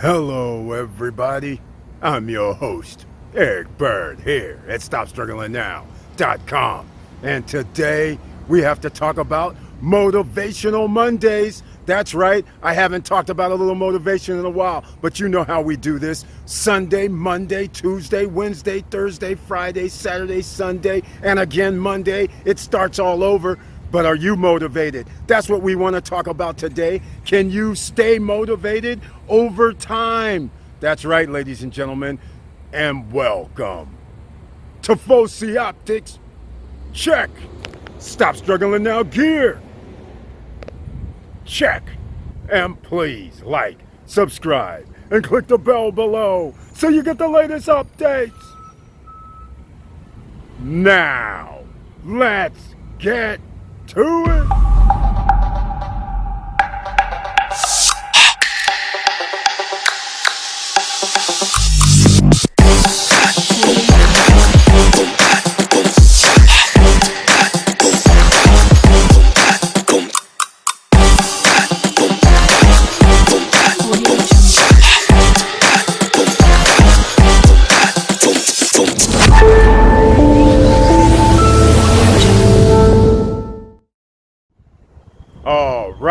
Hello, everybody. I'm your host, Eric Bird, here at StopStrugglingNow.com. And today we have to talk about Motivational Mondays. That's right, I haven't talked about a little motivation in a while, but you know how we do this Sunday, Monday, Tuesday, Wednesday, Thursday, Friday, Saturday, Sunday, and again Monday. It starts all over. But are you motivated? That's what we want to talk about today. Can you stay motivated over time? That's right, ladies and gentlemen. And welcome to Foci Optics. Check. Stop struggling now, gear. Check. And please like, subscribe, and click the bell below so you get the latest updates. Now, let's get to it.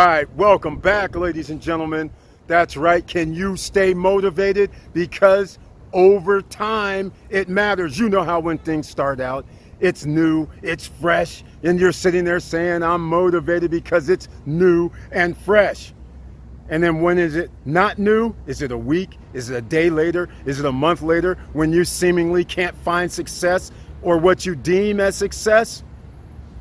Right, welcome back, ladies and gentlemen. That's right. Can you stay motivated? Because over time, it matters. You know how when things start out, it's new, it's fresh, and you're sitting there saying, I'm motivated because it's new and fresh. And then when is it not new? Is it a week? Is it a day later? Is it a month later when you seemingly can't find success or what you deem as success?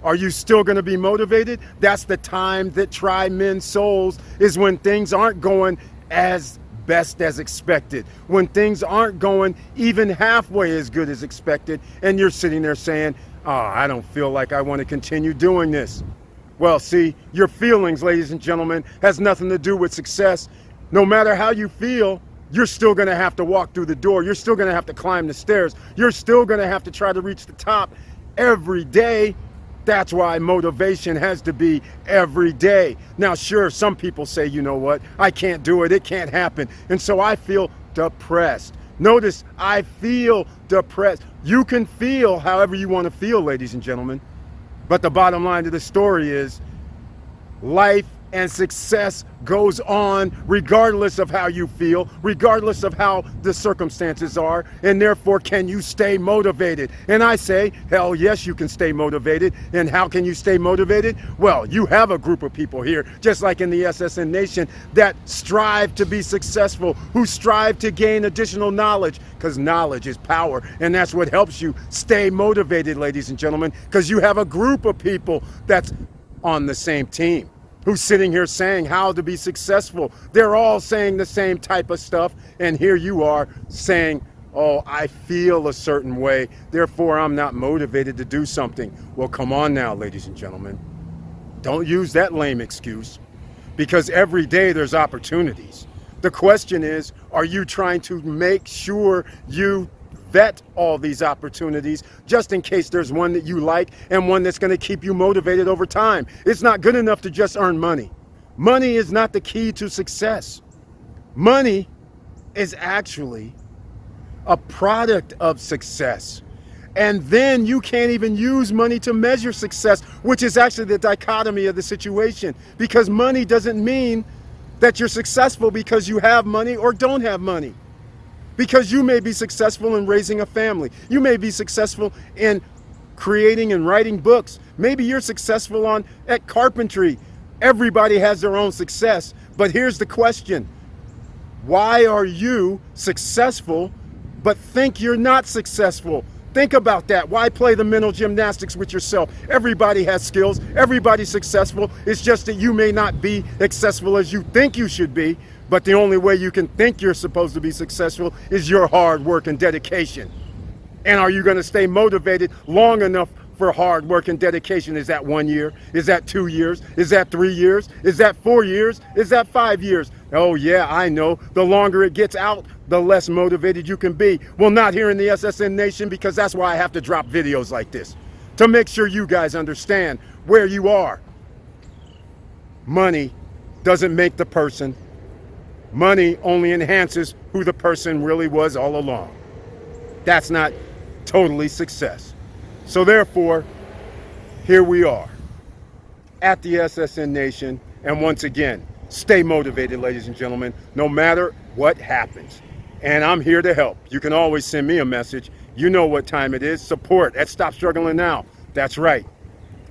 Are you still going to be motivated? That's the time that try men's souls is when things aren't going as best as expected. When things aren't going even halfway as good as expected and you're sitting there saying, "Oh, I don't feel like I want to continue doing this." Well, see, your feelings, ladies and gentlemen, has nothing to do with success. No matter how you feel, you're still going to have to walk through the door. You're still going to have to climb the stairs. You're still going to have to try to reach the top every day. That's why motivation has to be every day. Now, sure, some people say, you know what, I can't do it, it can't happen. And so I feel depressed. Notice, I feel depressed. You can feel however you want to feel, ladies and gentlemen. But the bottom line to the story is life and success goes on regardless of how you feel, regardless of how the circumstances are, and therefore, can you stay motivated? And I say, hell yes, you can stay motivated. And how can you stay motivated? Well, you have a group of people here, just like in the SSN Nation, that strive to be successful, who strive to gain additional knowledge, because knowledge is power, and that's what helps you stay motivated, ladies and gentlemen, because you have a group of people that's on the same team who's sitting here saying how to be successful. They're all saying the same type of stuff, and here you are saying, Oh, I feel a certain way, therefore I'm not motivated to do something. Well, come on now, ladies and gentlemen. Don't use that lame excuse because every day there's opportunities. The question is, are you trying to make sure you vet all these opportunities just in case there's one that you like and one that's going to keep you motivated over time. It's not good enough to just earn money. Money is not the key to success. Money is actually a product of success. And then you can't even use money to measure success, which is actually the dichotomy of the situation. Because money doesn't mean that you're successful because you have money or don't have money because you may be successful in raising a family. You may be successful in creating and writing books. Maybe you're successful on at carpentry. Everybody has their own success. But here's the question. Why are you successful but think you're not successful? Think about that. Why play the mental gymnastics with yourself? Everybody has skills. Everybody's successful. It's just that you may not be successful as you think you should be. But the only way you can think you're supposed to be successful is your hard work and dedication. And are you going to stay motivated long enough for hard work and dedication? Is that one year? Is that two years? Is that three years? Is that four years? Is that five years? Oh, yeah, I know. The longer it gets out, the less motivated you can be. Well, not here in the SSN Nation because that's why I have to drop videos like this to make sure you guys understand where you are. Money doesn't make the person, Money only enhances who the person really was all along. That's not totally success. So, therefore, here we are at the SSN Nation. And once again, stay motivated, ladies and gentlemen, no matter what happens. And I'm here to help. You can always send me a message. You know what time it is. Support at Stop Struggling Now. That's right.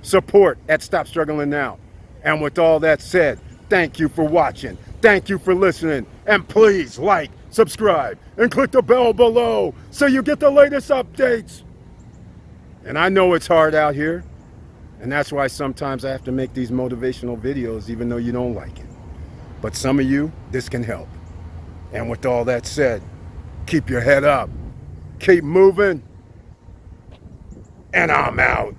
Support at Stop Struggling Now. And with all that said, thank you for watching. Thank you for listening. And please like, subscribe, and click the bell below so you get the latest updates. And I know it's hard out here. And that's why sometimes I have to make these motivational videos, even though you don't like it. But some of you, this can help. And with all that said, keep your head up, keep moving, and I'm out.